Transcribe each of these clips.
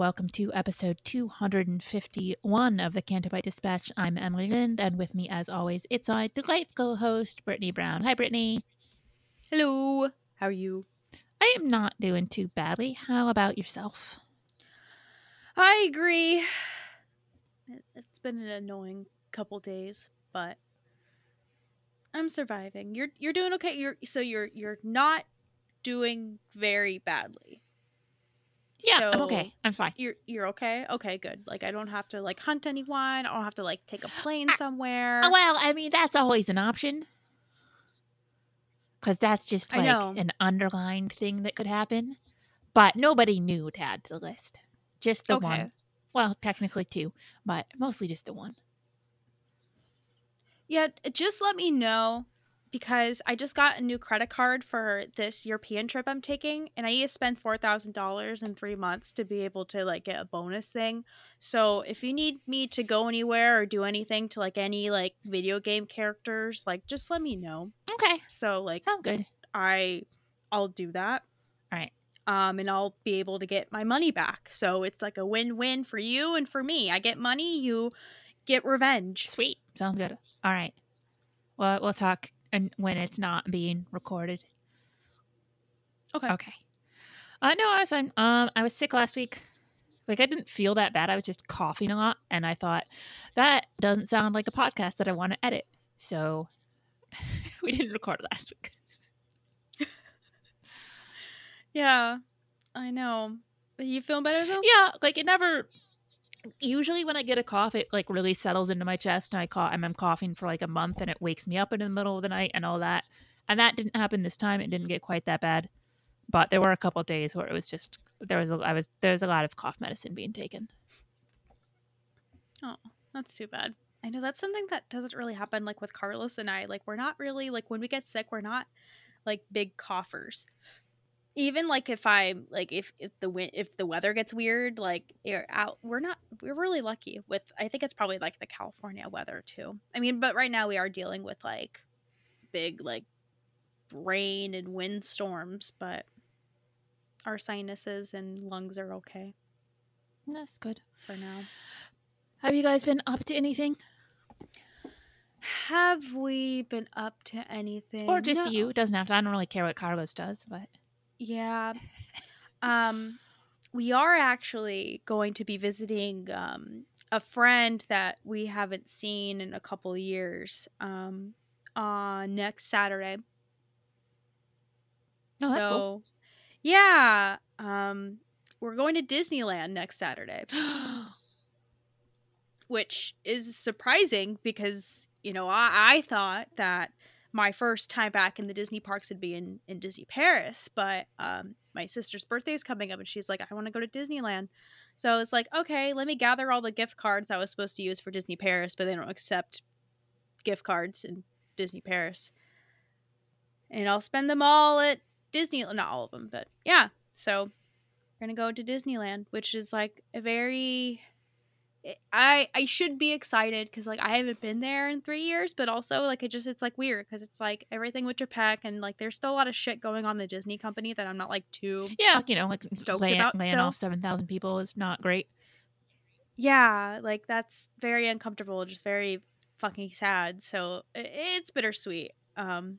Welcome to episode 251 of the Canto Bight Dispatch. I'm Emily Lind, and with me, as always, it's our delightful host, Brittany Brown. Hi, Brittany. Hello. How are you? I am not doing too badly. How about yourself? I agree. It- It's been an annoying couple days, but I'm surviving. You're you're doing okay. You're so you're you're not doing very badly. Yeah, I'm So, okay. I'm fine. You're you're okay. Okay, good. Like I don't have to like hunt anyone. I don't have to like take a plane I- somewhere. Oh, well, I mean, that's always an option. Because that's just like an underlined thing that could happen. But nobody knew to add to the list. Just the Okay. one. Well, technically two, but mostly just the one. Yeah, just let me know because I just got a new credit card for this European trip I'm taking, and I need to spend four thousand dollars in three months to be able to like get a bonus thing. So if you need me to go anywhere or do anything to like any like video game characters, like just let me know. Okay. So like Sounds good. I I'll do that. All right. Um, and I'll be able to get my money back. So it's like a win-win for you and for me. I get money, you get revenge. Sweet. Sounds good. All right. Well, we'll talk and when it's not being recorded. Okay. Okay. Uh, no, I was fine. Um, I was sick last week. Like I didn't feel that bad. I was just coughing a lot, and I thought that doesn't sound like a podcast that I want to edit. So we didn't record last week. Yeah, I know. You feel better though? Yeah, like it never. Usually, when I get a cough, it like really settles into my chest, and I cough. and I'm coughing for like a month, and it wakes me up in the middle of the night, and all that. And that didn't happen this time. It didn't get quite that bad, but there were a couple days where it was just there was a, I was there was a lot of cough medicine being taken. Oh, that's too bad. I know that's something that doesn't really happen like with Carlos and I. Like we're not really like when we get sick, we're not like big coughers. Even like if I like if if the wind if the weather gets weird, like you're out, we're not we're really lucky with. I think it's probably like the California weather too. I mean, but right now we are dealing with like big like rain and wind storms, but our sinuses and lungs are okay That's good. for now. Have you guys been up to anything, Have we been up to anything? or just No. you? It doesn't have to. I don't really care what Carlos does, but Yeah. Um we are actually going to be visiting um a friend that we haven't seen in a couple years um on next Saturday. that's so cool. yeah, um we're going to Disneyland next Saturday, which is surprising because, you know, I, I thought that my first time back in the Disney parks would be in, in Disney Paris, but um, my sister's birthday is coming up and she's like, I want to go to Disneyland. So I was like, okay, let me gather all the gift cards I was supposed to use for Disney Paris, but they don't accept gift cards in Disney Paris. And I'll spend them all at Disney, not all of them, but yeah. So we're going to go to Disneyland, which is like a very I I should be excited because like I haven't been there in three years, but also like it just it's like weird because it's like everything with Japan and like there's still a lot of shit going on the Disney company that I'm not like too Yeah, you know, like Stoked lay, about laying still. off seven thousand people is not great. yeah like that's very uncomfortable, just very fucking sad. So it's bittersweet. Um,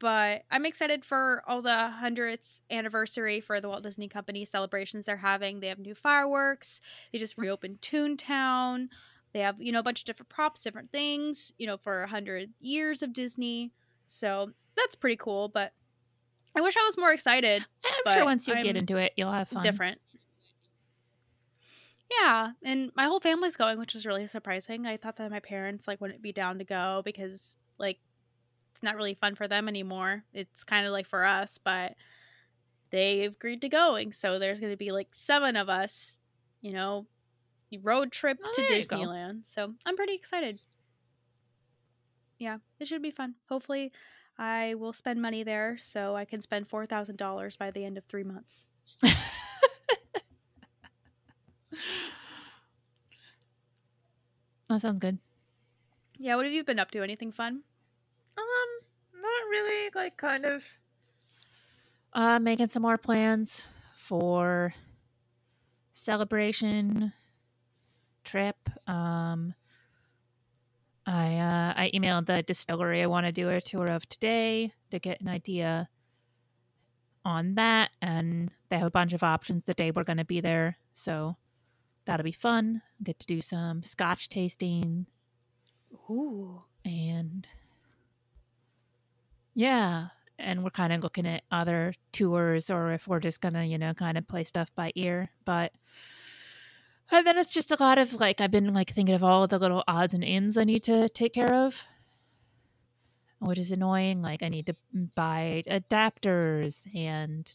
but I'm excited for all the hundredth anniversary for the Walt Disney Company celebrations they're having. They have new fireworks. They just reopened Toontown. They have you know a bunch of different props, different things. You know for a hundred years of Disney. So that's pretty cool. But I wish I was more excited. I'm sure once you get I'm into it, you'll have fun. Different. Yeah, and my whole family's going, which is really surprising. I thought that my parents like wouldn't be down to go because like it's not really fun for them anymore. It's kind of like for us, but they agreed to going. So there's going to be like seven of us, you know, road trip Oh, to there you go. Disneyland. So I'm pretty excited. Yeah, it should be fun. Hopefully, I will spend money there so I can spend four thousand dollars by the end of three months. That sounds good. Yeah, what have you been up to? Anything fun? Really. Like, kind of. Uh, making some more plans for celebration trip. Um, I uh, I emailed the distillery I want to do a tour of today to get an idea on that, and they have a bunch of options the day we're going to be there. So that'll be fun. Get to do some Scotch tasting Ooh. and yeah and we're kind of looking at other tours or if we're just gonna you know kind of play stuff by ear but and then it's just a lot of like i've been like thinking of all the little odds and ends i need to take care of which is annoying like i need to buy adapters and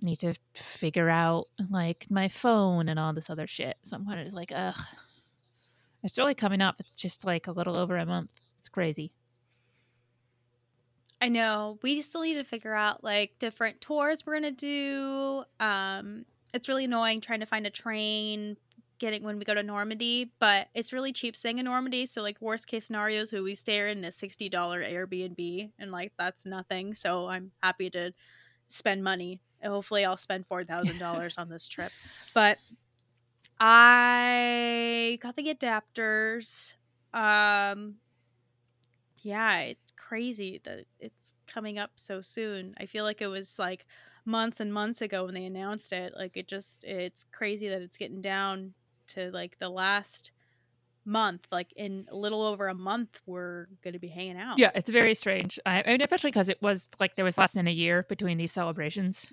need to figure out like my phone and all this other shit so i'm kind of just like ugh it's really coming up. It's just like a little over a month. It's crazy. I know. We still need to figure out like different tours we're gonna do. Um, it's really annoying trying to find a train getting when we go to Normandy, but it's really cheap staying in Normandy. So like worst case scenarios, who we stay in a sixty dollar Airbnb, and like that's nothing. So I'm happy to spend money. And hopefully, I'll spend four thousand dollars on this trip. But I got the adapters. Um, yeah, crazy that it's coming up so soon. I feel like it was like months and months ago when they announced it. Like it just it's crazy that it's getting down to like the last month. Like in a little over a month we're going to be hanging out. Yeah, it's very strange. I, I mean, especially because it was like there was less than a year between these celebrations.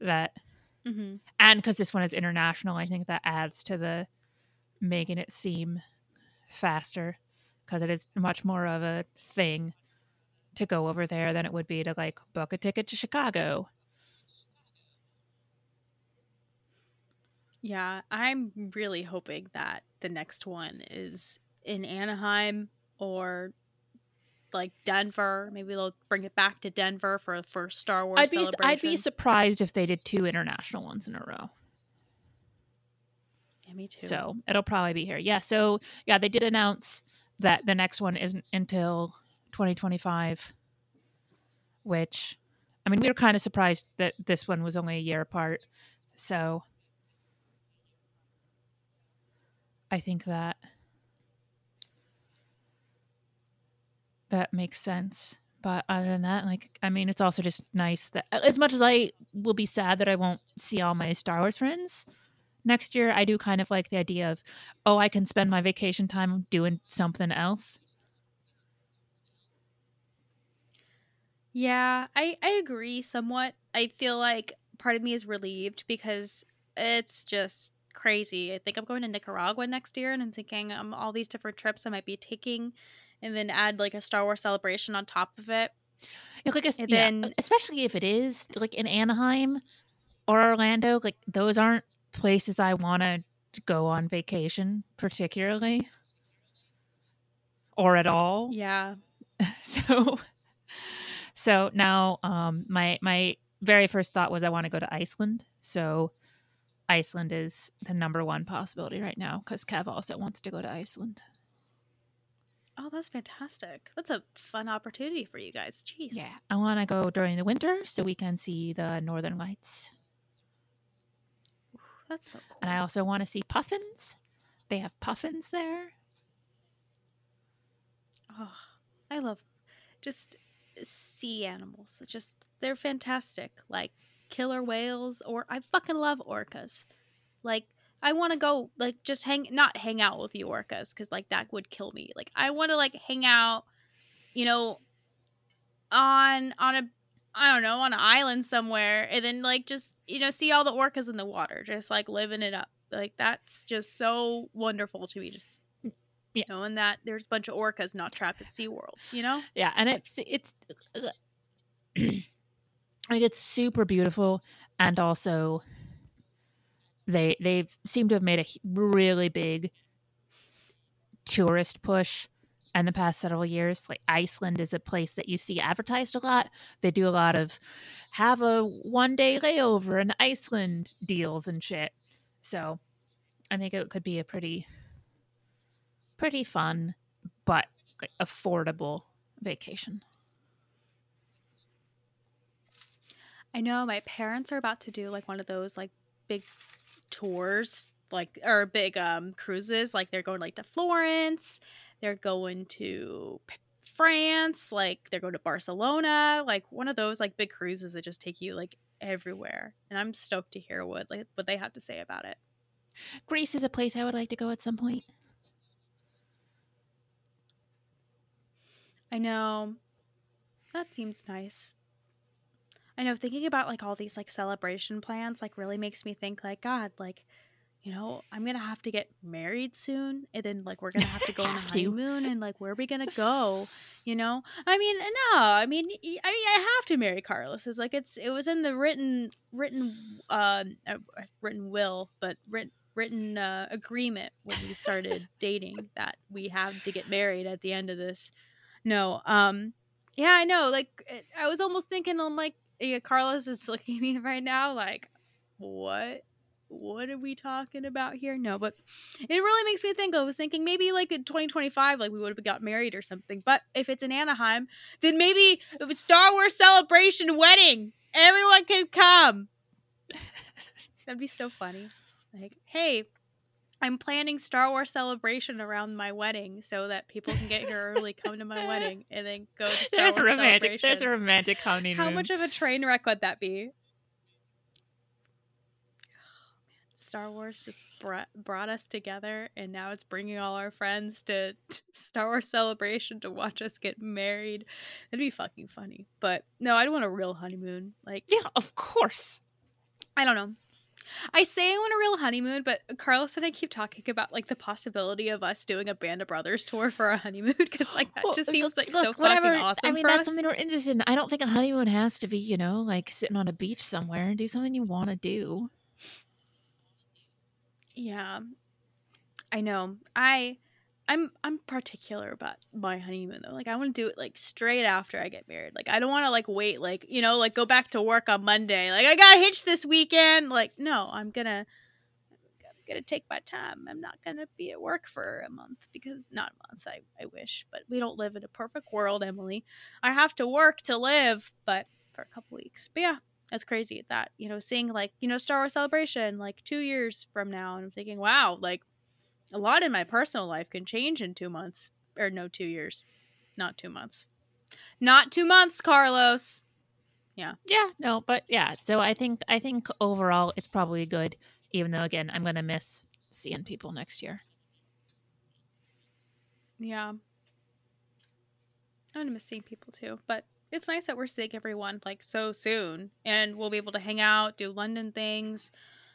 That hmm and because this one is international, I think that adds to the making it seem faster because it is much more of a thing to go over there than it would be to like book a ticket to Chicago. Yeah, I'm really hoping that the next one is in Anaheim or like Denver. Maybe they'll bring it back to Denver for for Star Wars I'd be. I'd be surprised if they did two international ones in a row. yeah, me too. So it'll probably be here. Yeah. So yeah, they did announce that the next one isn't until 2025, which I mean, we were kind of surprised that this one was only a year apart. So I think that that makes sense. But other than that, like, I mean, it's also just nice that as much as I will be sad that I won't see all my Star Wars friends, next year i do kind of like the idea of oh i can spend my vacation time doing something else Yeah, I I agree somewhat. I feel like part of me is relieved because it's just crazy. I think I'm going to Nicaragua next year, and I'm thinking um all these different trips I might be taking, and then add like a Star Wars celebration on top of it. Yeah, like, And yeah, then- especially if it is like in anaheim or orlando like those aren't places i want to go on vacation particularly or at all Yeah, so so now um my my very first thought was i want to go to iceland so Iceland is the number one possibility right now because Kev also wants to go to Iceland. Oh, that's fantastic. That's a fun opportunity for you guys. Jeez. Yeah, I want to go during the winter so we can see the northern lights. That's so cool. And I also want to see puffins. They have puffins there. Oh, I love just sea animals. It's just they're fantastic. Like killer whales or I fucking love orcas. Like I want to go like just hang not hang out with the orcas cuz like that would kill me. Like I want to like hang out you know on on a I don't know, on an island somewhere and then like just you know see all the orcas in the water, just like living it up. Like that's just so wonderful to me just mm, Yeah. knowing that there's a bunch of orcas not trapped at SeaWorld, you know? Yeah, and it's it's like it's super beautiful and also they they seem to have made a really big tourist push in the past several years like iceland is a place that you see advertised a lot they do a lot of have a one day layover in iceland deals and shit so i think it could be a pretty pretty fun but like, affordable vacation I know my parents are about to do like one of those like big tours, like or big um cruises. Like they're going like to Florence, they're going to France, like they're going to Barcelona, like one of those like big cruises that just take you like everywhere. And I'm stoked to hear what like what they have to say about it. Greece is a place I would like to go at some point. I know. That seems nice. I know thinking about like all these like celebration plans like really makes me think like god like you know I'm going to have to get married soon and then like we're going to have to go on a honeymoon and like where are we going to go you know I mean no I mean I mean I have to marry Carlos it's like it's it was in the written written uh uh, written will but written written uh, agreement when we started dating that we have to get married at the end of this no um yeah, I know. Like, I was almost thinking, I'm like, yeah, Carlos is looking at me right now, like, what? What are we talking about here? No, but it really makes me think. I was thinking maybe like in 2025, like we would have got married or something. But if it's in Anaheim, then maybe if it's Star Wars Celebration wedding, everyone can come. That'd be so funny. Like, hey, I'm planning Star Wars Celebration around my wedding so that people can get here early, come to my wedding, and then go to Star There's a Wars romantic. Celebration. There's a romantic honeymoon. How much of a train wreck would that be? Star Wars just brought, brought us together, and now it's bringing all our friends to, to Star Wars Celebration to watch us get married. It'd be fucking funny. But no, I don't want a real honeymoon. Like, Yeah, of course. I don't know. I say I want a real honeymoon, but Carlos and I keep talking about like the possibility of us doing a Band of Brothers tour for a honeymoon because like that Well, just seems like look, so whatever- fucking awesome I mean, for that's us. something we're interested in. I don't think a honeymoon has to be, you know, like sitting on a beach somewhere. And do something you want to do. Yeah. I know. I I'm I'm particular about my honeymoon though. Like I want to do it like straight after I get married. Like I don't want to like wait like, you know, like go back to work on Monday. Like I got hitched this weekend. Like no, I'm going to I'm going to take my time. I'm not going to be at work for a month because not a month, I I wish, but we don't live in a perfect world, Emily. I have to work to live, but for a couple weeks. But yeah, that's crazy that you know seeing like you know star wars celebration like two years from now and i'm thinking wow like a lot in my personal life can change in two months or no two years not two months not two months carlos Yeah, Yeah. no, but yeah. So I think I think overall it's probably good. Even though again, I'm gonna miss seeing people next year. yeah i'm gonna miss seeing people too but it's nice that we're seeing everyone like so soon and we'll be able to hang out do london things.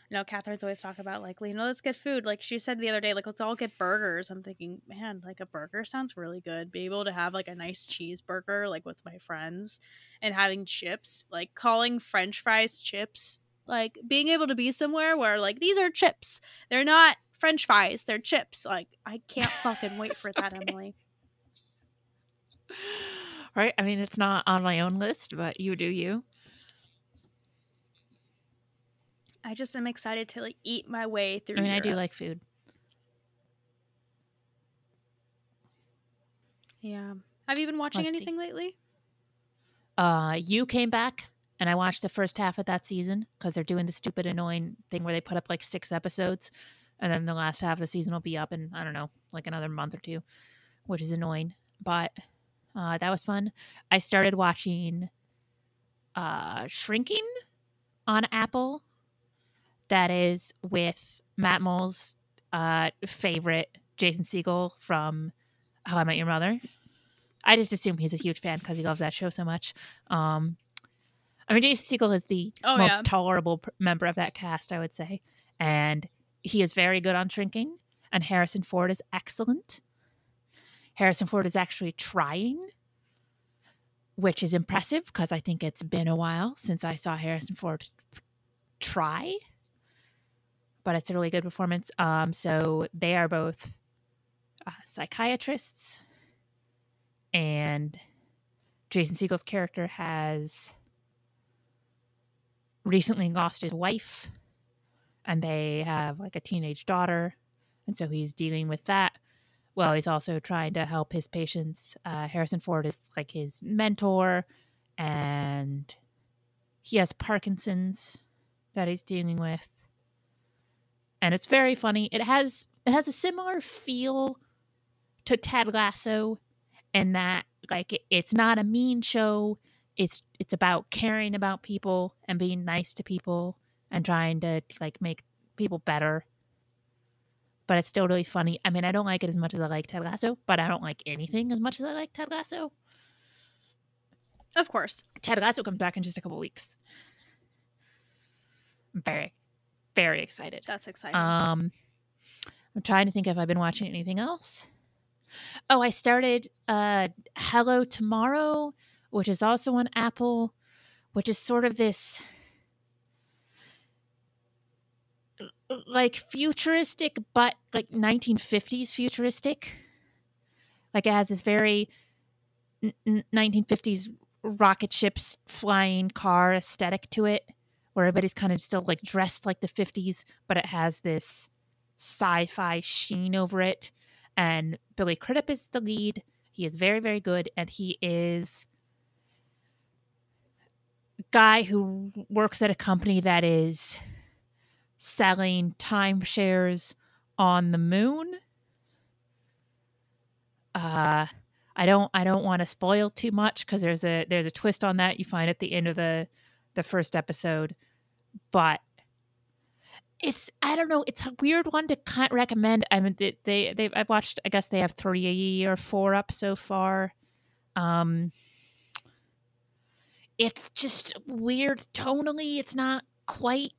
You know catherine's always talking about like you know let's get food. Like she said the other day like let's all get burgers. I'm thinking man like a burger sounds really good. Be able to have like a nice cheeseburger like with my friends and having chips like calling french fries chips like being able to be somewhere where like these are chips. They're not french fries they're chips. Like i can't fucking wait for that Okay. emily Right? I mean, it's not on my own list, but you do you. I just am excited to like eat my way through. I mean, I do like food. Yeah. Have you been watching Let's see. anything lately? Uh, you came back, and I watched the first half of that season because they're doing the stupid, annoying thing where they put up like six episodes, and then the last half of the season will be up in I don't know, like another month or two, which is annoying. But uh, that was fun. I started watching uh, Shrinking on Apple. That is with Matt Mole's uh, favorite Jason Segel from How I Met Your Mother. I just assume he's a huge fan because he loves that show so much. Um, I mean, Jason Segel is the Oh, most yeah. tolerable p- member of that cast, I would say, and he is very good on shrinking. And Harrison Ford is excellent. Harrison Ford is actually trying, which is impressive because I think it's been a while since I saw Harrison Ford try. But it's a really good performance. Um, so they are both uh, psychiatrists, and Jason Segel's character has recently lost his wife, and they have like a teenage daughter, and so he's dealing with that. Well, he's also trying to help his patients. Uh, Harrison Ford is like his mentor, and he has Parkinson's that he's dealing with, and it's very funny. It has it has a similar feel to Ted Lasso, in that like it, it's not a mean show. It's it's about caring about people and being nice to people and trying to like make people better but it's still really funny. I mean, I don't like it as much as I like Ted Lasso, but I don't like anything as much as I like Ted Lasso. Of course. Ted Lasso comes back in just a couple weeks. I'm very, very excited. That's exciting. Um, I'm trying to think if I've been watching anything else. Oh, I started uh Hello Tomorrow, which is also on Apple, which is sort of this like futuristic but like 1950s futuristic. Like it has this very n- n- 1950s rocket ships flying car aesthetic to it where everybody's kind of still like dressed like the 50s but it has this sci-fi sheen over it and billy crudup is the lead he is very very good and he is a guy who works at a company that is selling timeshares on the moon uh I don't I don't want to spoil too much because there's a there's a twist on that you find at the end of the the first episode, but it's I don't know it's a weird one to kind recommend. I mean they they they I've watched I guess they have three or four up so far. Um, it's just weird tonally. It's not quite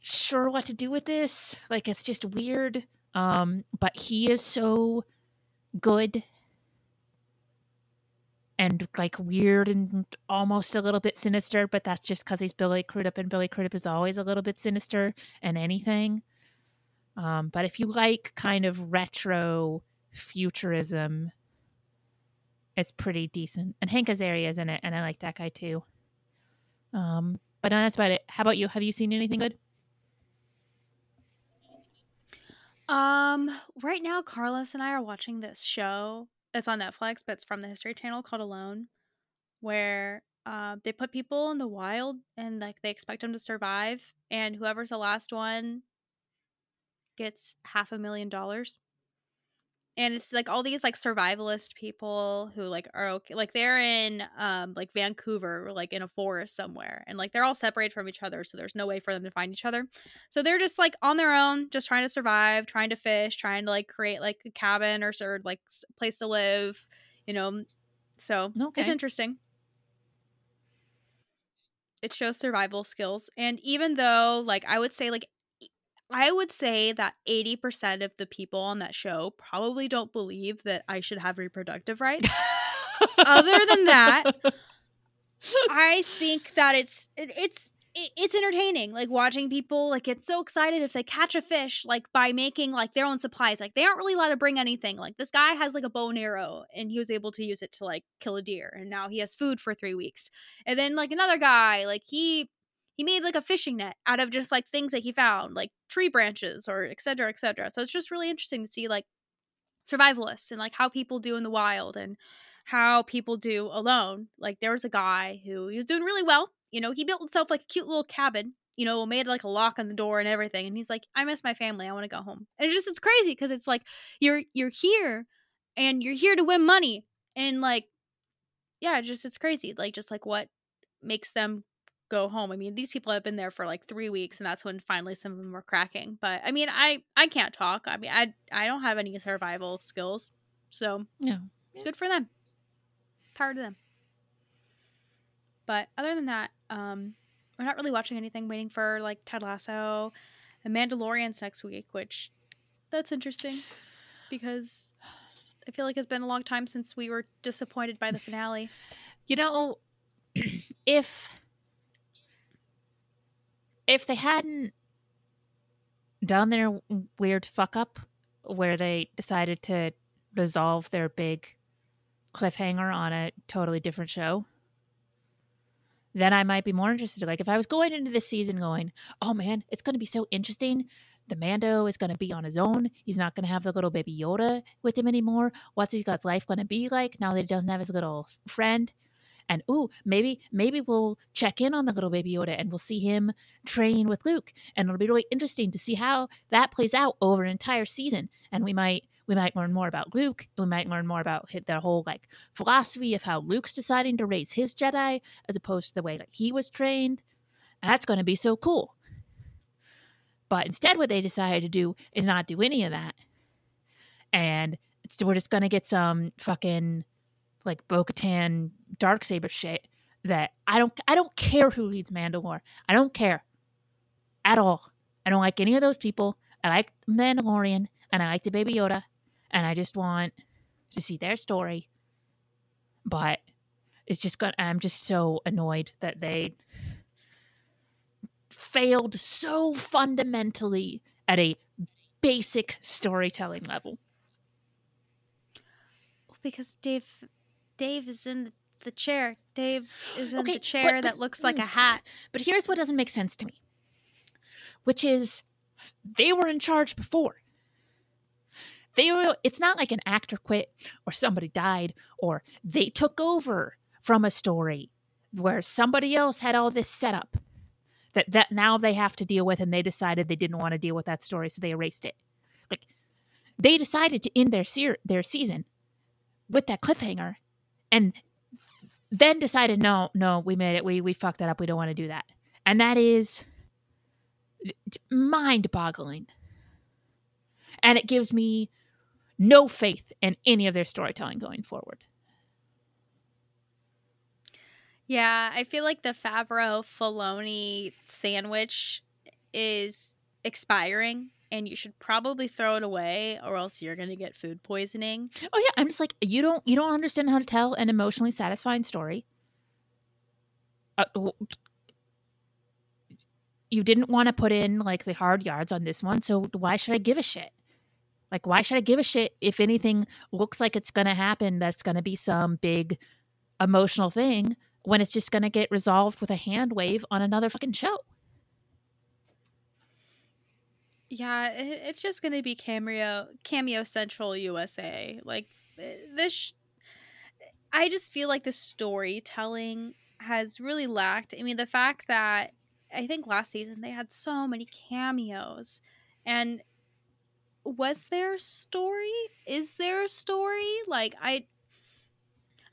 sure what to do with this. Like it's just weird. Um, but he is so good and like weird and almost a little bit sinister, but that's just because he's Billy Crudup, and Billy Crudup is always a little bit sinister and anything. Um, but if you like kind of retro futurism, it's pretty decent. And Hank Azaria is in it, and I like that guy too. Um, but no, that's about it. How about you? Have you seen anything good? Um, right now, Carlos and I are watching this show. It's on Netflix, but it's from the History Channel called Alone, where uh, they put people in the wild and like they expect them to survive, and whoever's the last one gets half a million dollars. And it's like all these like survivalist people who like are okay, like they're in um like Vancouver, like in a forest somewhere, and like they're all separated from each other, so there's no way for them to find each other. So they're just like on their own, just trying to survive, trying to fish, trying to like create like a cabin or sort of like place to live, you know. So Okay. it's interesting. It shows survival skills, and even though like I would say like I would say that 80% of the people on that show probably don't believe that I should have reproductive rights. Other than that, I think that it's it, it's it, it's entertaining like watching people like get so excited if they catch a fish like by making like their own supplies like they aren't really allowed to bring anything like this guy has like a bow and arrow and he was able to use it to like kill a deer and now he has food for three weeks and then like another guy like he he made like a fishing net out of just like things that he found, like tree branches or et cetera, et cetera. So it's just really interesting to see like survivalists and like how people do in the wild and how people do alone. Like there was a guy who he was doing really well. You know, he built himself like a cute little cabin. You know, made like a lock on the door and everything. And he's like, "I miss my family. I want to go home." And it's just it's crazy because it's like you're you're here and you're here to win money and like yeah, just it's crazy. Like just like what makes them go home. I mean, these people have been there for like three weeks, and that's when finally some of them were cracking. But I mean, I I can't talk. I mean, I I don't have any survival skills, so Yeah. Yeah. good for them. Power to them. But other than that, um, we're not really watching anything. Waiting for like Ted Lasso, and Mandalorian's next week, which that's interesting because I feel like it's been a long time since we were disappointed by the finale. You know, if if they hadn't done their weird fuck up where they decided to resolve their big cliffhanger on a totally different show, then I might be more interested. Like if I was going into this season going, oh man, it's going to be so interesting. The Mando is going to be on his own. He's not going to have the little baby Yoda with him anymore. What's his God's life going to be like now that he doesn't have his little friend? And ooh, maybe maybe we'll check in on the little baby Yoda and we'll see him train with Luke, and it'll be really interesting to see how that plays out over an entire season. And we might we might learn more about Luke. We might learn more about their whole like philosophy of how Luke's deciding to raise his Jedi as opposed to the way that he was trained. That's going to be so cool. But instead, what they decided to do is not do any of that, and we're just going to get some fucking like Bo-Katan dark saber shit that I don't I don't care who leads Mandalore. I don't care at all. I don't like any of those people. I like Mandalorian and I like the Baby Yoda, and I just want to see their story. But it's just got. I'm just so annoyed that they failed so fundamentally at a basic storytelling level. Because Dave, Dave is in the, the chair. Dave is in Okay, the chair but- that looks like a mm. hat. But here's what doesn't make sense to me, which is they were in charge before. They were. It's not like an actor quit or somebody died or they took over from a story where somebody else had all this setup that that now they have to deal with, and they decided they didn't want to deal with that story, so they erased it. Like they decided to end their ser- their season with that cliffhanger, and then decided no, no, we made it. We we fucked that up. We don't want to do that. And that is mind-boggling. And it gives me no faith in any of their storytelling going forward. Yeah, I feel like the Favreau Filoni sandwich is expiring and you should probably throw it away or else you're going to get food poisoning. Oh yeah, I'm just like you don't you don't understand how to tell an emotionally satisfying story. Uh, you didn't want to put in like the hard yards on this one, so why should I give a shit? Like why should I give a shit if anything looks like it's going to happen that's going to be some big emotional thing when it's just going to get resolved with a hand wave on another fucking show? Yeah, it, it's just going to be cameo cameo central USA. Like eh, this sh- I just feel like the storytelling has really lacked. I mean, the fact that I think last season they had so many cameos and was there a story? Is there a story? Like I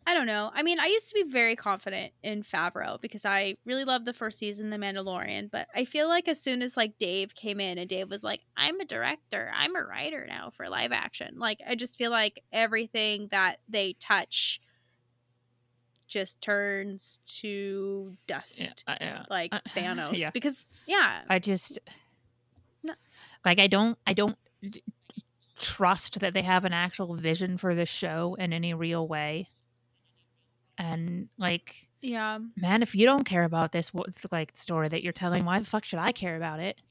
I don't know. I mean, I used to be very confident in Favreau because I really loved the first season, The Mandalorian. But I feel like as soon as like Dave came in and Dave was like, "I'm a director, I'm a writer now for live action," like I just feel like everything that they touch just turns to dust, I, like uh, Thanos. yeah. Because yeah, I just No. like I don't I don't trust that they have an actual vision for this show in any real way. And like, yeah. man, if you don't care about this like story that you're telling, why the fuck should I care about it?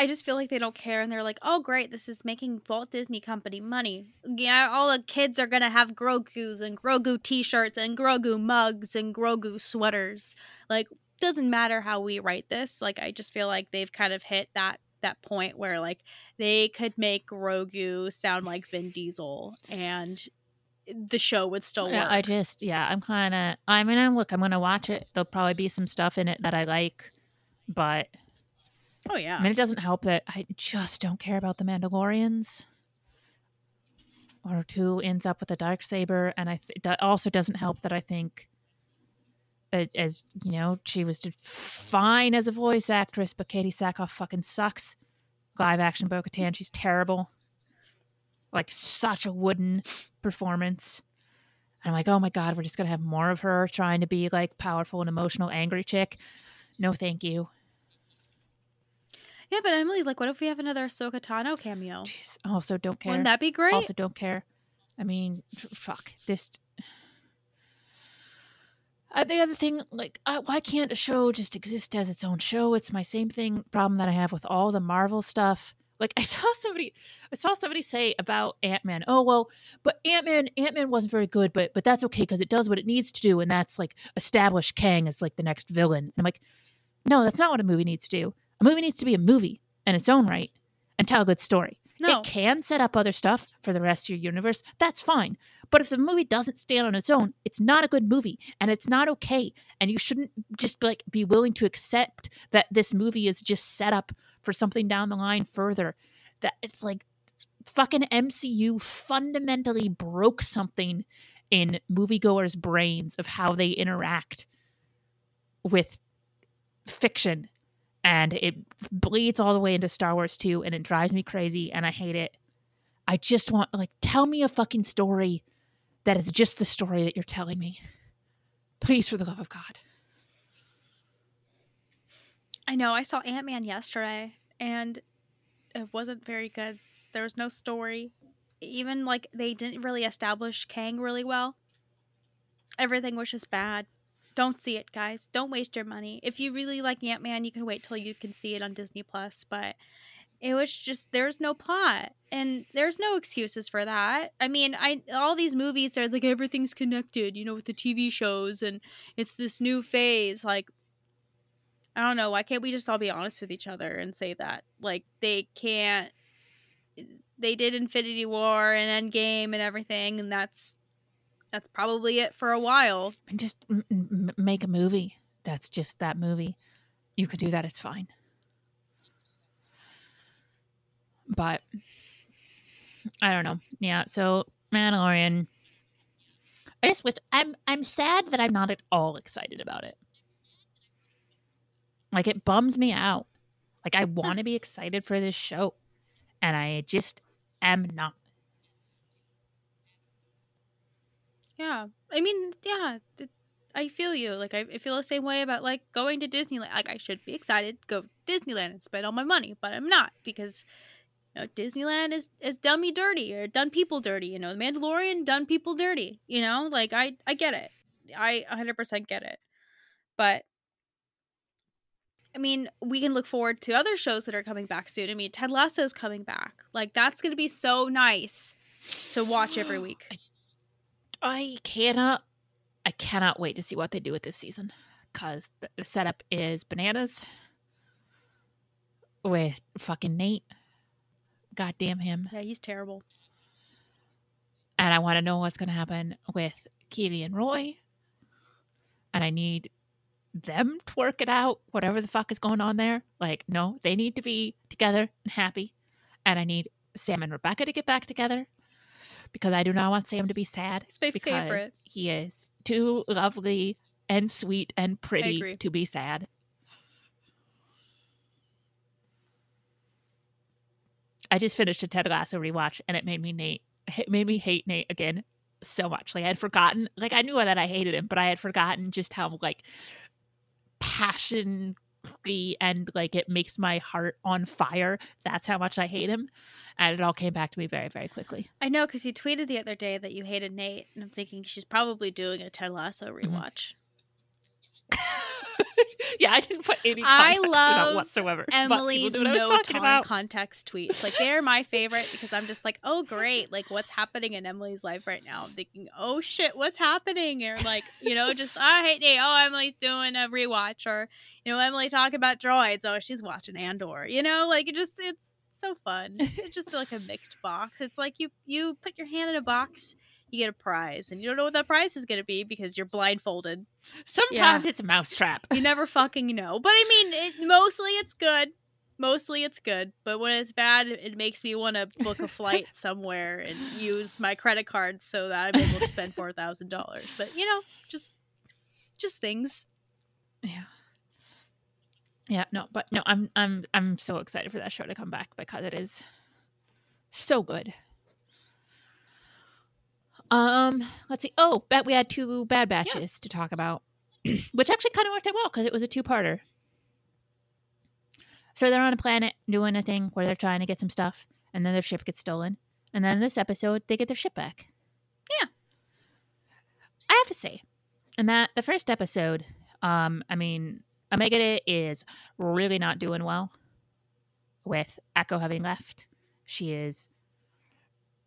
I just feel like they don't care and they're like, oh, great, this is making Walt Disney Company money. Yeah, all the kids are going to have Grogu's and Grogu t shirts and Grogu mugs and Grogu sweaters. Like, doesn't matter how we write this. Like, I just feel like they've kind of hit that that point where like they could make Grogu sound like Vin Diesel and the show would still work. Yeah, I just yeah, I'm kind of. I mean, I'm look. I'm gonna watch it. There'll probably be some stuff in it that I like, but oh yeah. I mean, it doesn't help that I just don't care about the Mandalorians. Or who ends up with a dark saber, and I th- also doesn't help that I think, as you know, she was fine as a voice actress, but Katee Sackhoff fucking sucks. Live action Bo Katan, she's terrible. Like such a wooden performance. And I'm like, oh my god, we're just gonna have more of her trying to be like powerful and emotional, angry chick. No, thank you. Yeah, but Emily, like, what if we have another Ahsoka Tano cameo? Jeez. Also, don't care. Wouldn't that be great? Also, don't care. I mean, fuck this. Uh, the other thing, like, uh, why can't a show just exist as its own show? It's my same thing problem that I have with all the Marvel stuff. Like, I saw somebody, I saw somebody say about Ant Man. Oh well, but Ant Man, Ant Man wasn't very good, but but that's okay because it does what it needs to do, and that's like establish Kang as like the next villain. And I'm like, no, that's not what a movie needs to do. A movie needs to be a movie in its own right and tell a good story. no. It can set up other stuff for the rest of your universe. That's fine. But if the movie doesn't stand on its own, it's not a good movie and it's not okay. And you shouldn't just like be willing to accept that this movie is just set up for something down the line further. That it's like fucking MCU fundamentally broke something in moviegoers' brains of how they interact with fiction and it bleeds all the way into Star Wars 2 and it drives me crazy and I hate it. I just want like tell me a fucking story that is just the story that you're telling me. Please for the love of God. I know. I saw Ant Man yesterday, and it wasn't very good. There was no story. Even like they didn't really establish Kang really well. Everything was just bad. Don't see it, guys. Don't waste your money. If you really like Ant Man, you can wait till you can see it on Disney Plus. But it was just there's no plot, and there's no excuses for that. I mean, I all these movies are like everything's connected, you know, with the TV shows, and it's this new phase. Like I don't know. Why can't we just all be honest with each other and say that? Like they can't. They did Infinity War and Endgame and everything, and that's that's probably it for a while. And just m- m- make a movie that's just that movie. You could do that, it's fine. But I don't know. Yeah, so Mandalorian I just wish I'm I'm sad that I'm not at all excited about it. Like it bums me out. Like I want to be excited for this show and I just am not. Yeah, I mean, yeah, I feel you. Like I, I feel the same way about like going to Disneyland. Like I should be excited go to Disneyland and spend all my money, but I'm not because you know Disneyland is is done me dirty or done people dirty. You know, the Mandalorian done people dirty. You know, like I I get it. I 100% get it. But I mean, we can look forward to other shows that are coming back soon. I mean, Ted Lasso's coming back. Like that's going to be so nice to watch every week. I cannot I cannot wait to see what they do with this season cuz the setup is bananas with fucking Nate. God damn him. Yeah, he's terrible. And I want to know what's going to happen with Keeley and Roy. And I need them to work it out, whatever the fuck is going on there. Like, no, they need to be together and happy. And I need Sam and Rebecca to get back together because I do not want Sam to be sad. He's my because favorite. he is too lovely and sweet and pretty to be sad. I just finished a Ted Lasso rewatch and it made me Nate it made me hate Nate again so much. Like I had forgotten like I knew that I hated him, but I had forgotten just how like passionately and like it makes my heart on fire. That's how much I hate him. And it all came back to me very, very quickly. I know because you tweeted the other day that you hated Nate, and I'm thinking she's probably doing a Ted Lasso mm-hmm. rewatch. yeah, I didn't put any I context in love whatsoever. Emily's what no talking about. context tweets. Like they're my favorite because I'm just like, oh great, like what's happening in Emily's life right now? I'm thinking, oh shit, what's happening? Or like, you know, just oh hey day, oh Emily's doing a rewatch, or you know, Emily talking about droids. Oh, she's watching Andor. You know, like it just it's so fun. It's, it's just like a mixed box. It's like you you put your hand in a box. You get a prize, and you don't know what that prize is going to be because you're blindfolded. Sometimes it's a mousetrap. You never fucking know. But I mean, it, mostly it's good. Mostly it's good. But when it's bad, it it makes me want to book a flight somewhere and use my credit card so that I'm able to spend four thousand dollars. But you know, just just things. Yeah. Yeah, no, but no, I'm I'm I'm so excited for that show to come back because it is so good. Um, let's see. Oh, bet we had two bad batches to talk about, which actually kind of worked out well because it was a two-parter. So they're on a planet doing a thing where they're trying to get some stuff, and then their ship gets stolen, and then in this episode they get their ship back. Yeah. I have to say, in that the first episode, um, I mean, Omega is really not doing well with Echo having left. She is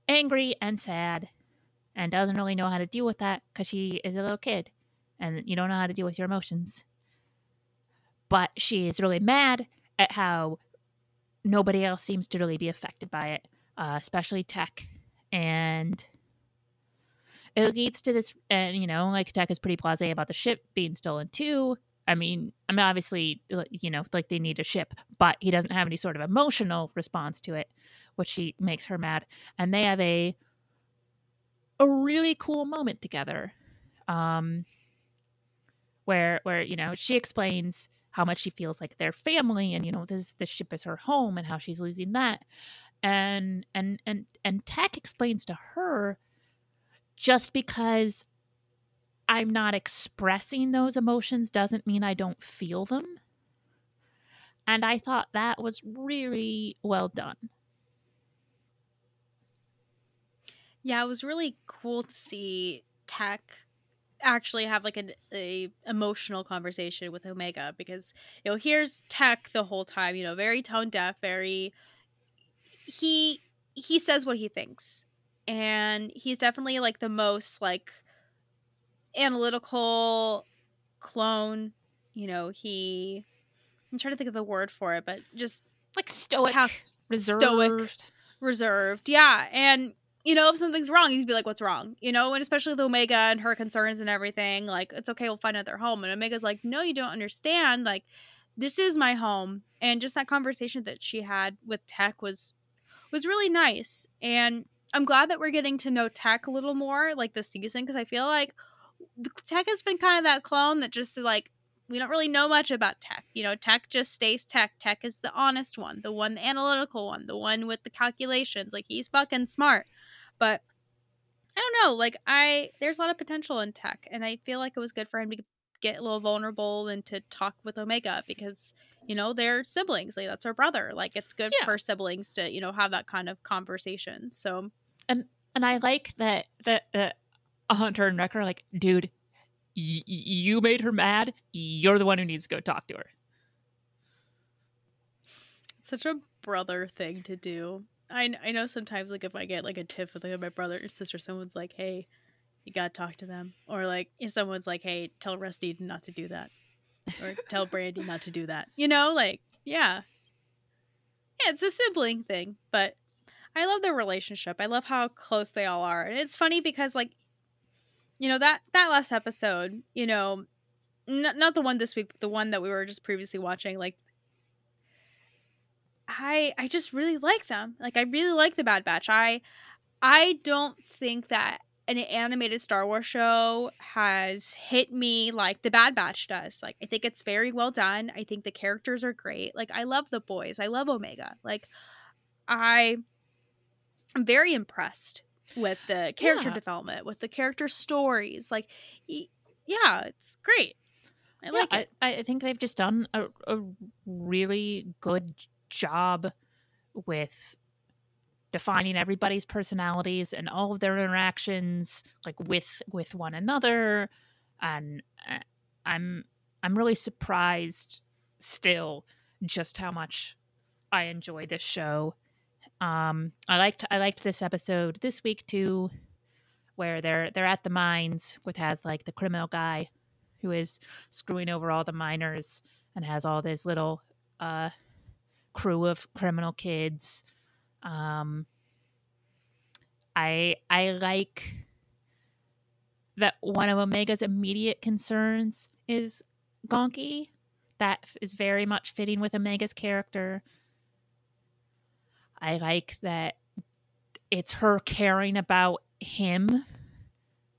angry and sad and doesn't really know how to deal with that because she is a little kid and you don't know how to deal with your emotions. But she is really mad at how nobody else seems to really be affected by it, uh, especially Tech. And it leads to this, and you know, like Tech is pretty blasé about the ship being stolen too. I mean, I mean, obviously, uh, you know, like they need a ship, but he doesn't have any sort of emotional response to it, which she makes her mad. And they have a a really cool moment together, um, where where you know she explains how much she feels like their family, and you know this this ship is her home, and how she's losing that, and and and and Tech explains to her just because I'm not expressing those emotions doesn't mean I don't feel them. And I thought that was really well done. Yeah, it was really cool to see Tech actually have like an a emotional conversation with Omega because you know here's Tech the whole time, you know, very tone deaf, very he he says what he thinks. And he's definitely like the most like analytical clone, you know, he I'm trying to think of the word for it, but just Like stoic, How- reserved. stoic. reserved. Yeah, and you know if something's wrong, he'd be like, "What's wrong?" You know, and especially with Omega and her concerns and everything, like it's okay, we'll find out their home. And Omega's like, "No, you don't understand. Like, this is my home." And just that conversation that she had with Tech was was really nice, and I'm glad that we're getting to know Tech a little more, like this season, because I feel like Tech has been kind of that clone that just like we don't really know much about tech. You know, tech just stays tech. Tech is the honest one, the one, the analytical one, the one with the calculations. Like he's fucking smart. But I don't know. Like I, there's a lot of potential in tech, and I feel like it was good for him to get a little vulnerable and to talk with Omega because you know they're siblings. Like that's her brother. Like it's good Yeah. for siblings to you know have that kind of conversation. So and and I like that that that Hunter and Wrecker are like, dude, y- you made her mad. You're the one who needs to go talk to her. such a brother thing to do. I, I know sometimes like if I get like a tip with like my brother or sister, someone's like, "Hey, you gotta talk to them," or like if someone's like, "Hey, tell Rusty not to do that," or tell Brandy not to do that. You know, like yeah, yeah, it's a sibling thing, but I love their relationship. I love how close they all are, and it's funny because like, you know that that last episode, you know, n- not the one this week, but the one that we were just previously watching, like I I just really like them. Like I really like the Bad Batch. I I don't think that an animated Star Wars show has hit me like the Bad Batch does. Like I think it's very well done. I think the characters are great. Like I love the boys. I love Omega. Like I I'm very impressed with the character Yeah. development, with the character stories. Like yeah, it's great. I like it. I, I think they've just done a, a really good job with defining everybody's personalities and all of their interactions like with with one another and uh, i'm I'm really surprised still just how much I enjoy this show. Um, I liked I liked this episode this week too, where they're they're at the mines with has like the criminal guy who is screwing over all the miners and has all this little uh crew of criminal kids. Um, I I like that one of Omega's immediate concerns is Gonky. That is very much fitting with Omega's character. I like that it's her caring about him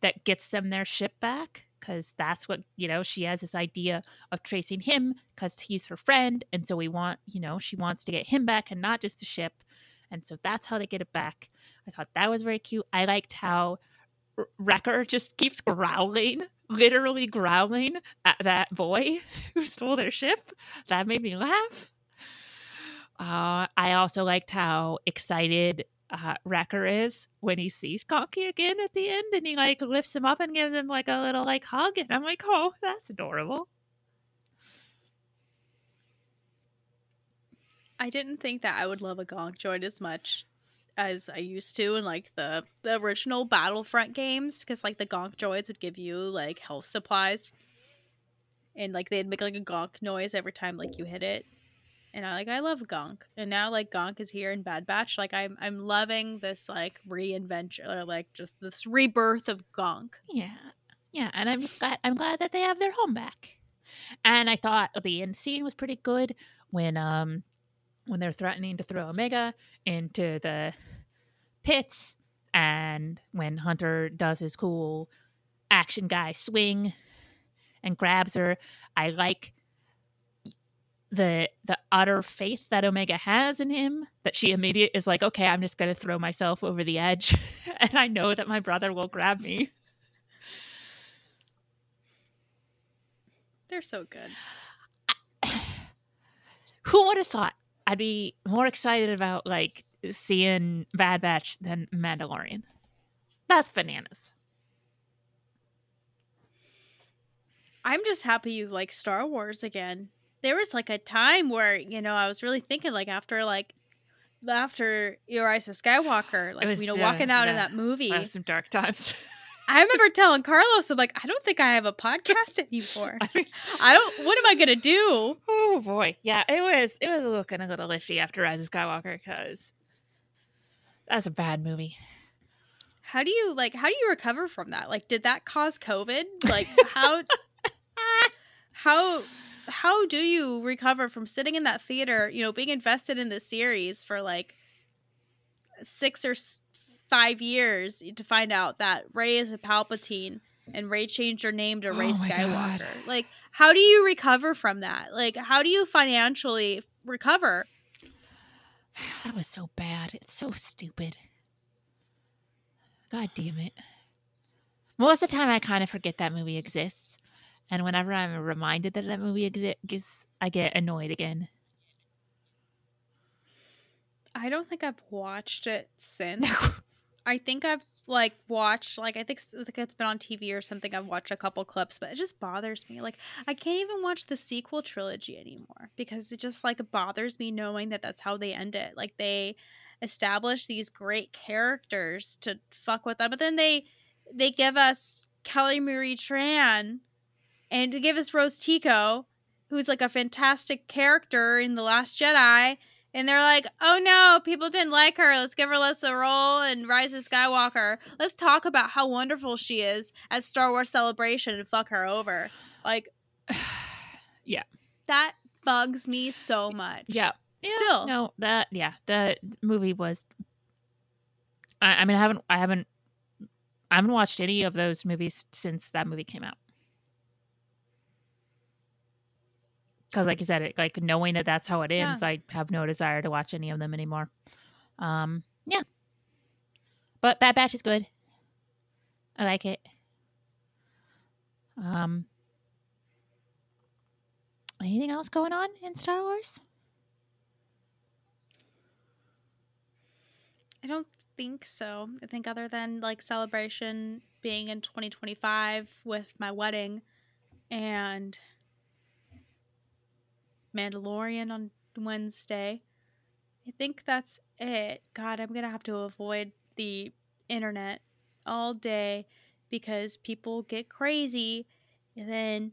that gets them their ship back because that's what you know she has this idea of tracing him because he's her friend and so we want you know she wants to get him back and not just the ship and so that's how they get it back i thought that was very cute i liked how Wrecker just keeps growling, literally growling at that boy who stole their ship. That made me laugh. Uh, I also liked how excited uh, Wrecker is when he sees Gonky again at the end, and he like lifts him up and gives him like a little like hug, and I'm like, oh, that's adorable. I didn't think that I would love a Gonk droid as much as I used to in like the the original Battlefront games because like the Gonk droids would give you like health supplies, and like they'd make like a Gonk noise every time like you hit it, and I like I love Gonk, and now like Gonk is here in Bad Batch, like I'm I'm loving this like reinvention or like just this rebirth of Gonk. Yeah, yeah, and I'm glad I'm glad that they have their home back, and I thought the end scene was pretty good when um when they're threatening to throw Omega into the pits, and when Hunter does his cool action guy swing and grabs her. I like the the utter faith that Omega has in him that she immediate is like, okay, I'm just gonna throw myself over the edge, and I know that my brother will grab me. They're so good. Who would have thought I'd be more excited about like seeing Bad Batch than Mandalorian. That's bananas. I'm just happy you like Star Wars again. There was like a time where, you know, I was really thinking like after like after Rise of Skywalker, like was, you know, uh, walking out of that movie. I have some dark times. I remember telling Carlos, I'm like, I don't think I have a podcast anymore. I mean, I don't what am I gonna do? oh boy, yeah, it was it was looking a little lifty after Rise of Skywalker because that's a bad movie. How do you like how do you recover from that? Like did that cause COVID? Like how how how do you recover from sitting in that theater, you know, being invested in this series for like 6 or 5 years to find out that Rey is a Palpatine and Rey changed her name to Rey Oh Skywalker. God. Like how do you recover from that? Like how do you financially recover? That was so bad. It's so stupid. God damn it. Most of the time, I kind of forget that movie exists. And whenever I'm reminded that that movie exists, I get annoyed again. I don't think I've watched it since. I think I've like watched like I think, it's been on TV or something. I've watched a couple clips, but it just bothers me. Like I can't even watch the sequel trilogy anymore because it just like bothers me knowing that that's how they end it. Like they establish these great characters to fuck with them, but then they they give us Kelly Marie Tran and they give us Rose Tico, who's like a fantastic character in The Last Jedi. And they're like, oh no, people didn't like her. Let's give her less a role in Rise of Skywalker. Let's talk about how wonderful she is at Star Wars Celebration and fuck her over. Like, yeah. that bugs me so much. yeah. Yeah, Still. no, that yeah, the movie was. I, I mean, I haven't, I haven't, I haven't watched any of those movies since that movie came out. Because, like you said, it like knowing that that's how it Yeah. ends, I have no desire to watch any of them anymore. Um, yeah, but Bad Batch is good. I like it. Um, anything else going on in Star Wars? I don't think so. I think other than like celebration being in 2025 with my wedding and Mandalorian on Wednesday. I think that's it. God, I'm gonna have to avoid the internet all day because people get crazy. And then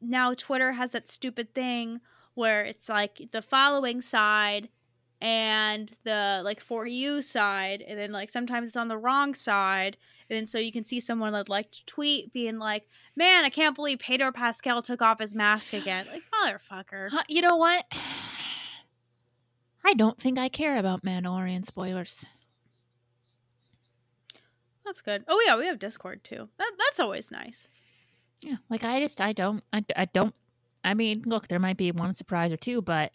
now Twitter has that stupid thing where it's like the following side and the like for you side and then like sometimes it's on the wrong side and so you can see someone that like to tweet being like man i can't believe pedro pascal took off his mask again like motherfucker Huh, you know what? I don't think I care about Mandalorian spoilers. that's good oh yeah we have discord too that, that's always nice Yeah, like I just I don't I, I don't I mean, look, there might be one surprise or two, but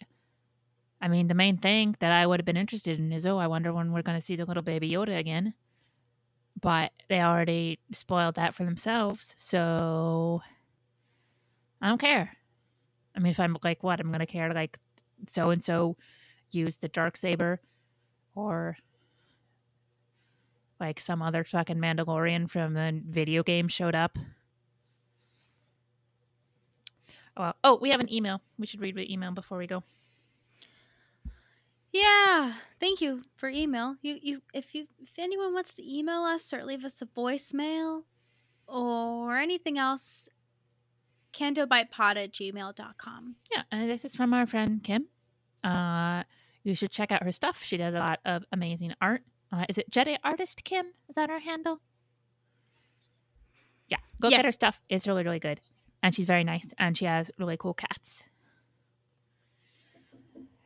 I mean, the main thing that I would have been interested in is oh, I wonder when we're going to see the little baby Yoda again. But they already spoiled that for themselves, so I don't care. I mean, if I'm like what, I'm to care like so and so used the dark saber or like some other fucking Mandalorian from the video game showed up. Oh, oh, we have an email. We should read the email before we go. Yeah thank you for email you you if you if anyone wants to email us or leave us a voicemail or anything else cantobightpod at gmail.com Yeah, and this is from our friend Kim. Uh, you should check out her stuff. She does a lot of amazing art. Uh, is it Jedi Artist Kim? Is that her handle? Yeah, go get her stuff. It's really, really good. And she's very nice. And she has really cool cats.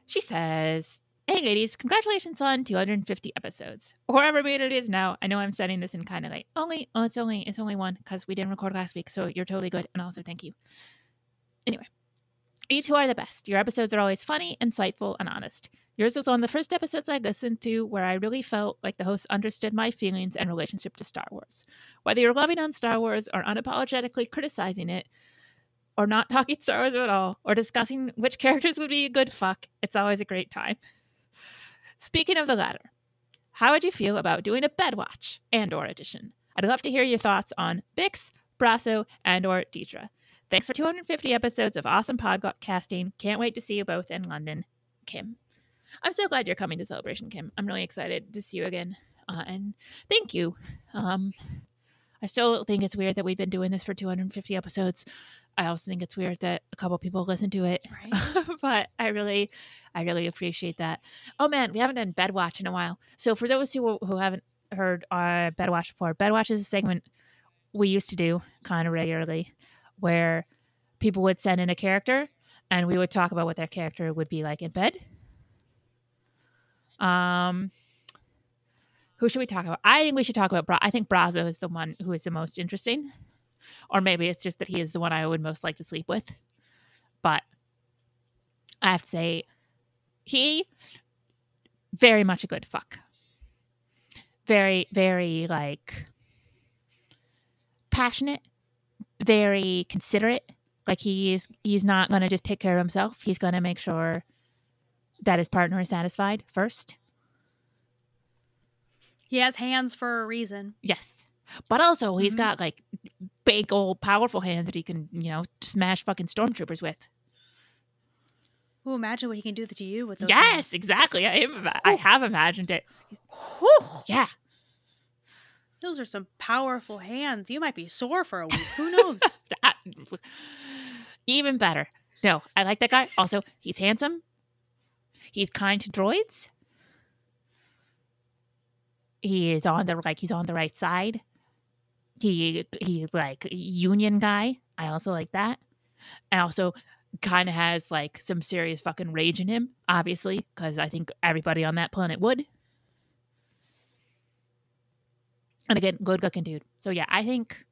She says, Hey, ladies, congratulations on 250 episodes. Or wherever made it is now. I know I'm setting this in kind of late. Only, oh, it's only, it's only one because we didn't record last week. So you're totally good. And also, thank you. Anyway, you two are the best. Your episodes are always funny, insightful, and honest. Yours was one of the first episodes I listened to where I really felt like the host understood my feelings and relationship to Star Wars. Whether you're loving on Star Wars or unapologetically criticizing it, or not talking Star Wars at all, or discussing which characters would be a good fuck, it's always a great time. Speaking of the latter, how would you feel about doing a Bedwatch Andor edition? I'd love to hear your thoughts on Bix, Brasso, and or Dedra. Thanks for 250 episodes of awesome podcasting. Can't wait to see you both in London, Kim. I'm so glad you're coming to Celebration, Kim. I'm really excited to see you again. Uh, and thank you. Um, I still think it's weird that we've been doing this for 250 episodes. I also think it's weird that a couple people listen to it. right but I really, I really appreciate that. Oh man, we haven't done Bedwatch in a while. So for those who who haven't heard uh, Bedwatch before, Bedwatch is a segment we used to do kind of regularly, where people would send in a character, and we would talk about what their character would be like in bed. Um, who should we talk about? I think we should talk about. Bra- I think Brasso is the one who is the most interesting, or maybe it's just that he is the one I would most like to sleep with. But I have to say, he very much a good fuck. Very, very like passionate, very considerate. Like he's he's not gonna just take care of himself. He's gonna make sure that his partner is satisfied first. he has hands for a reason Yes. But also he's Mhm. got like big old powerful hands that he can, you know, smash fucking stormtroopers with. Ooh, imagine what he can do to you with those yes, exactly. I am I have imagined it. Whew. Yeah. those are some powerful hands you might be sore for a week who knows that even better. No, I like that guy. Also, he's handsome. He's kind to droids. He is on the like he's on the right side. He he like union guy. I also like that. And also kind of has like some serious fucking rage in him, obviously, because I think everybody on that planet would. And again, good looking dude. So yeah, I think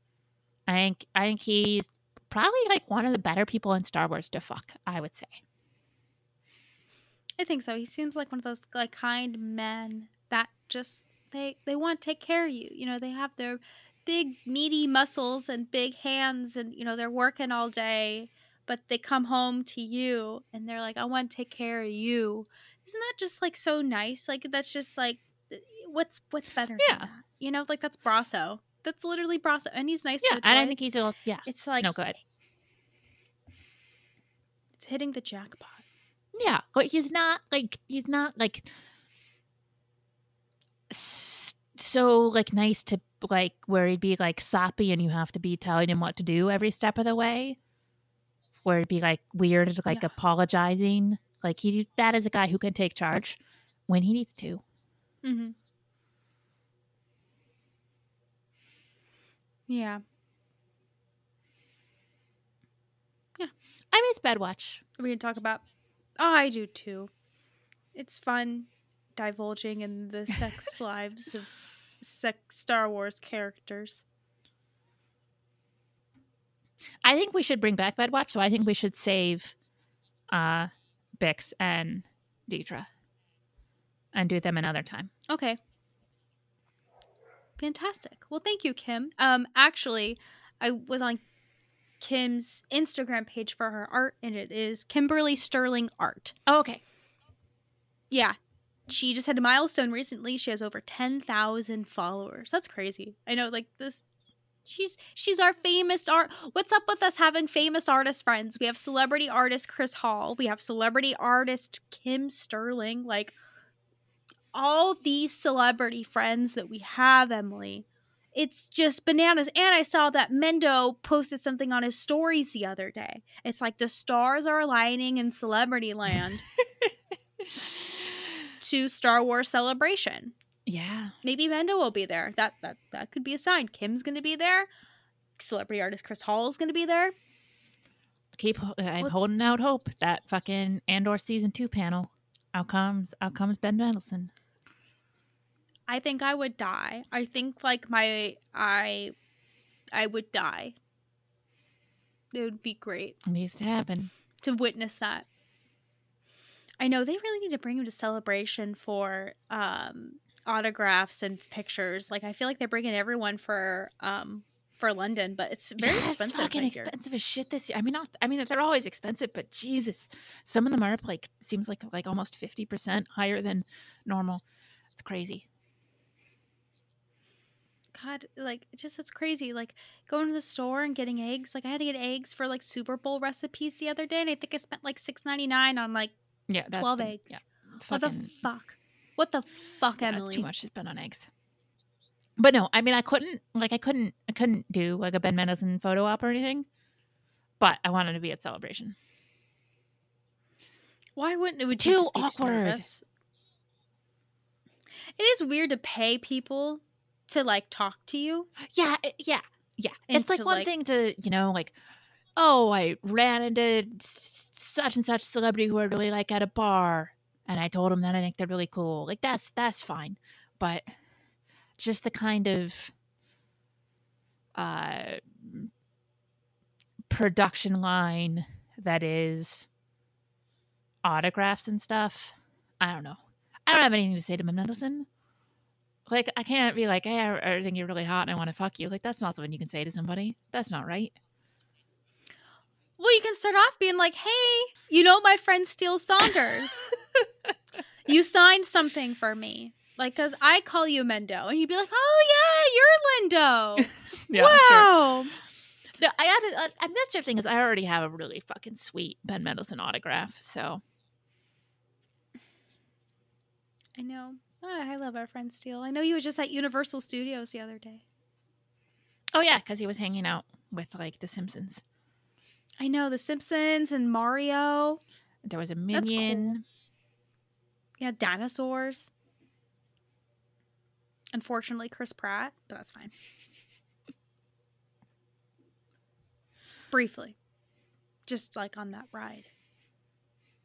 I think I think he's probably like one of the better people in Star Wars to fuck, I would say. I think so. He seems like one of those like kind men that just they they want to take care of you. You know, they have their big meaty muscles and big hands and you know, they're working all day, but they come home to you and they're like, "I want to take care of you." Isn't that just like so nice? Like that's just like what's what's better Yeah. You know, like that's Brasso. That's literally Brasso and he's nice Yeah, to the and I think he's a little yeah. It's like no, good it's hitting the jackpot. Yeah, but he's not like he's not like so like nice to like where he'd be like soppy and you have to be telling him what to do every step of the way. Where it'd be like weird, like Yeah. apologizing. Like he that is a guy who can take charge when he needs to. Mm-hmm. Yeah. Yeah. I miss Bedwatch. We can talk about. Oh, I do too. It's fun divulging in the sex lives of Star Wars characters. I think we should bring back Bedwatch, so I think we should save uh Bix and Dedra and do them another time. Okay. Fantastic. Well, thank you, Kim. Um, actually, I was on Kim's Instagram page for her art, and it is Kimberly Sterling Art. Oh, okay. Yeah. She just had a milestone recently. She has over 10,000 followers. That's crazy. I know like this she's she's our famous art. What's up with us having famous artist friends? We have celebrity artist Chris Hall. We have celebrity artist Kim Sterling. Like all these celebrity friends that we have, Emily. It's just bananas. And I saw that Mendo posted something on his stories the other day. It's like the stars are aligning in celebrity land to Star Wars Celebration. Yeah. Maybe Mendo will be there. That that that could be a sign. Kim's going to be there. Celebrity artist Chris Hall is going to be there. Keep I'm Let's- holding out hope that fucking Andor season 2 panel out comes out comes Ben Mendelsohn. I think I would die. I think like my I I would die. It would be great It needs to happen. to witness that. I know they really need to bring him to celebration for um autographs and pictures. Like I feel like they're bringing everyone for um for London, but it's very Yeah, expensive. It's fucking I expensive as shit this year. I mean, not. I mean, they're always expensive, but Jesus, some of them are up like seems like like almost fifty percent higher than normal. It's crazy. God, like it just it's crazy. Like going to the store and getting eggs. Like I had to get eggs for like Super Bowl recipes the other day, and I think I spent like six ninety nine on like Yeah, that's twelve been- eggs. Yeah, what the fuck? What the fuck, Emily? That's too much to spend on eggs. But no, I mean, I couldn't like I couldn't I couldn't do like a Ben Mendelsohn photo op or anything. But I wanted to be at celebration. Why wouldn't it would Too you just be awkward. It is weird to pay people to like talk to you. Yeah, yeah, yeah. And it's like one like- thing to you know, like, oh, I ran into such and such celebrity who I really like at a bar, and I told them that I think they're really cool. Like that's that's fine, but just the kind of uh production line that is autographs and stuff. I don't know. I don't have anything to say to Mendelsohn. Like I can't be like, hey, I, I think you're really hot and I want to fuck you. Like that's not something you can say to somebody. That's not right. Well, you can start off being like, "Hey, you know my friend Steele Saunders. you signed something for me." Like, cause I call you Mendo, and you'd be like, "Oh yeah, you're Lindo." wow. No, I got to. And that's the thing is, I already have a really fucking sweet Ben Mendelsohn autograph. So I know. Ah, I love our friend Steele. I know he was just at Universal Studios the other day. oh yeah, because he was hanging out with like the Simpsons. I know The Simpsons and Mario. There was a cool. minion. Yeah, dinosaurs. Unfortunately, Chris Pratt, but that's fine. Briefly, just like on that ride.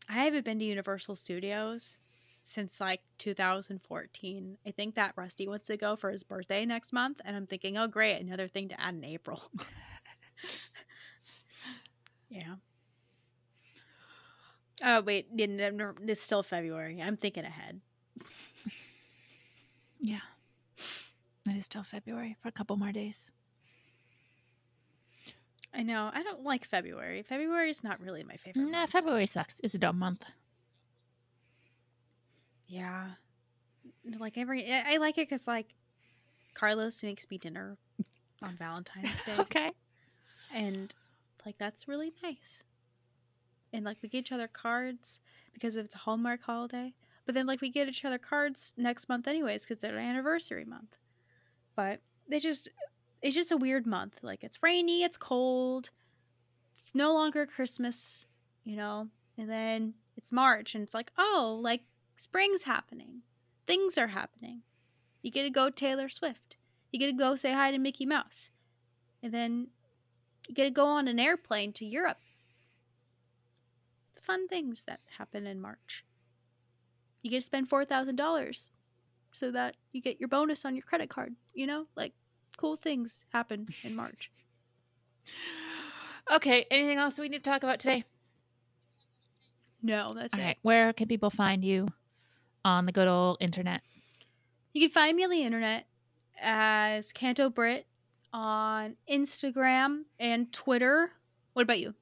I haven't been to Universal Studios since like 2014. I think that Rusty wants to go for his birthday next month, and I'm thinking, oh, great, another thing to add in April. yeah. Oh wait, it's still February. I'm thinking ahead. Yeah, it is still February for a couple more days. I know. I don't like February. February is not really my favorite. Nah, month. February sucks. It's a dumb month. Yeah. Like every, I I like it because like Carlos makes me dinner on Valentine's Day, Okay. and like that's really nice. and like we get each other cards because it's a Hallmark holiday. But then like we get each other cards next month anyways because it's our anniversary month. But they just it's just a weird month. Like it's rainy, it's cold. It's no longer Christmas, you know. And then it's March and it's like, "Oh, like spring's happening. Things are happening." You get to go Taylor Swift. You get to go say hi to Mickey Mouse. And then you get to go on an airplane to Europe. Fun things that happen in March. You get to spend $4,000 so that you get your bonus on your credit card. You know, like cool things happen in March. Okay, anything else we need to talk about today? No, that's All it. right, where can people find you on the good old internet? You can find me on the internet as Canto Britt on Instagram and Twitter. What about you?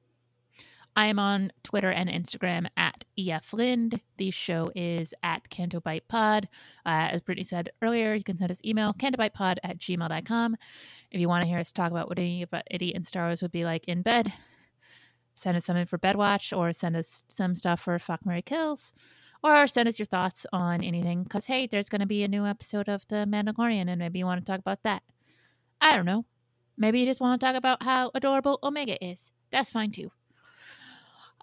I am on Twitter and Instagram at EF Lind. The show is at Canto Bight Pod. Uh, as Brittany said earlier, you can send us email, cantobightpod at gmail.com. If you want to hear us talk about what any about Idiot and Star Wars would be like in bed, send us something for bed watch or send us some stuff for Fuck Mary Kills or send us your thoughts on anything because, hey, there's going to be a new episode of The Mandalorian and maybe you want to talk about that. I don't know. Maybe you just want to talk about how adorable Omega is. That's fine too.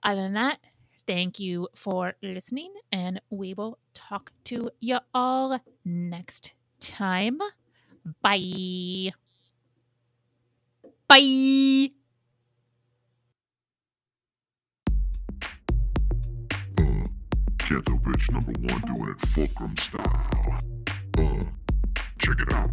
Other than that, thank you for listening, and we will talk to you all next time. Bye. Bye. Uh, Ghetto bitch number one doing it fulcrum style. Uh, check it out.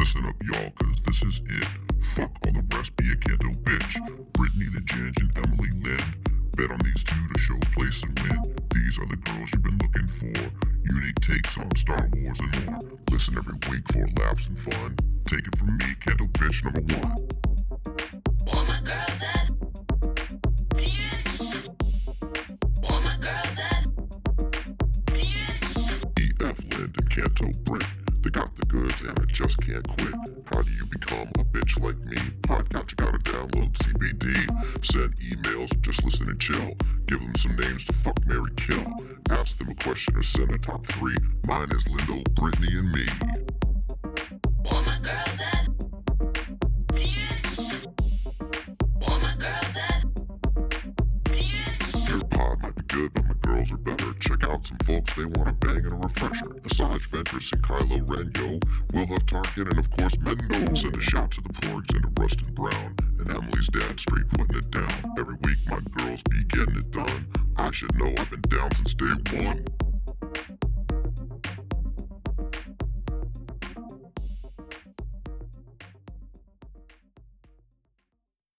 Listen up, y'all, cause this is it. Fuck all the rest, be a Canto bitch. Brittany the Ginge and Emily Lind. Bet on these two to show place and win. These are the girls you've been looking for. Unique takes on Star Wars and more. Listen every week for laughs and fun. Take it from me, Canto bitch number one. My and I just can't quit. How do you become a bitch like me? Podcast, you gotta download CBD. Send emails, just listen and chill. Give them some names to fuck, Mary kill. Ask them a question or send a top three. Mine is Lindo, Brittany, and me. All my girls at All my girls at Your pod might be good, but my girls are better. Check out some folks, they want a bang and a refresher. Asajj Ventress and Kylo Ren, yo. Wilhuff Tarkin and of course Mendo. Send a shout to the Porgs and to Rustin Brown. And Emily's dad straight putting it down. Every week my girls be getting it done. I should know I've been down since day one.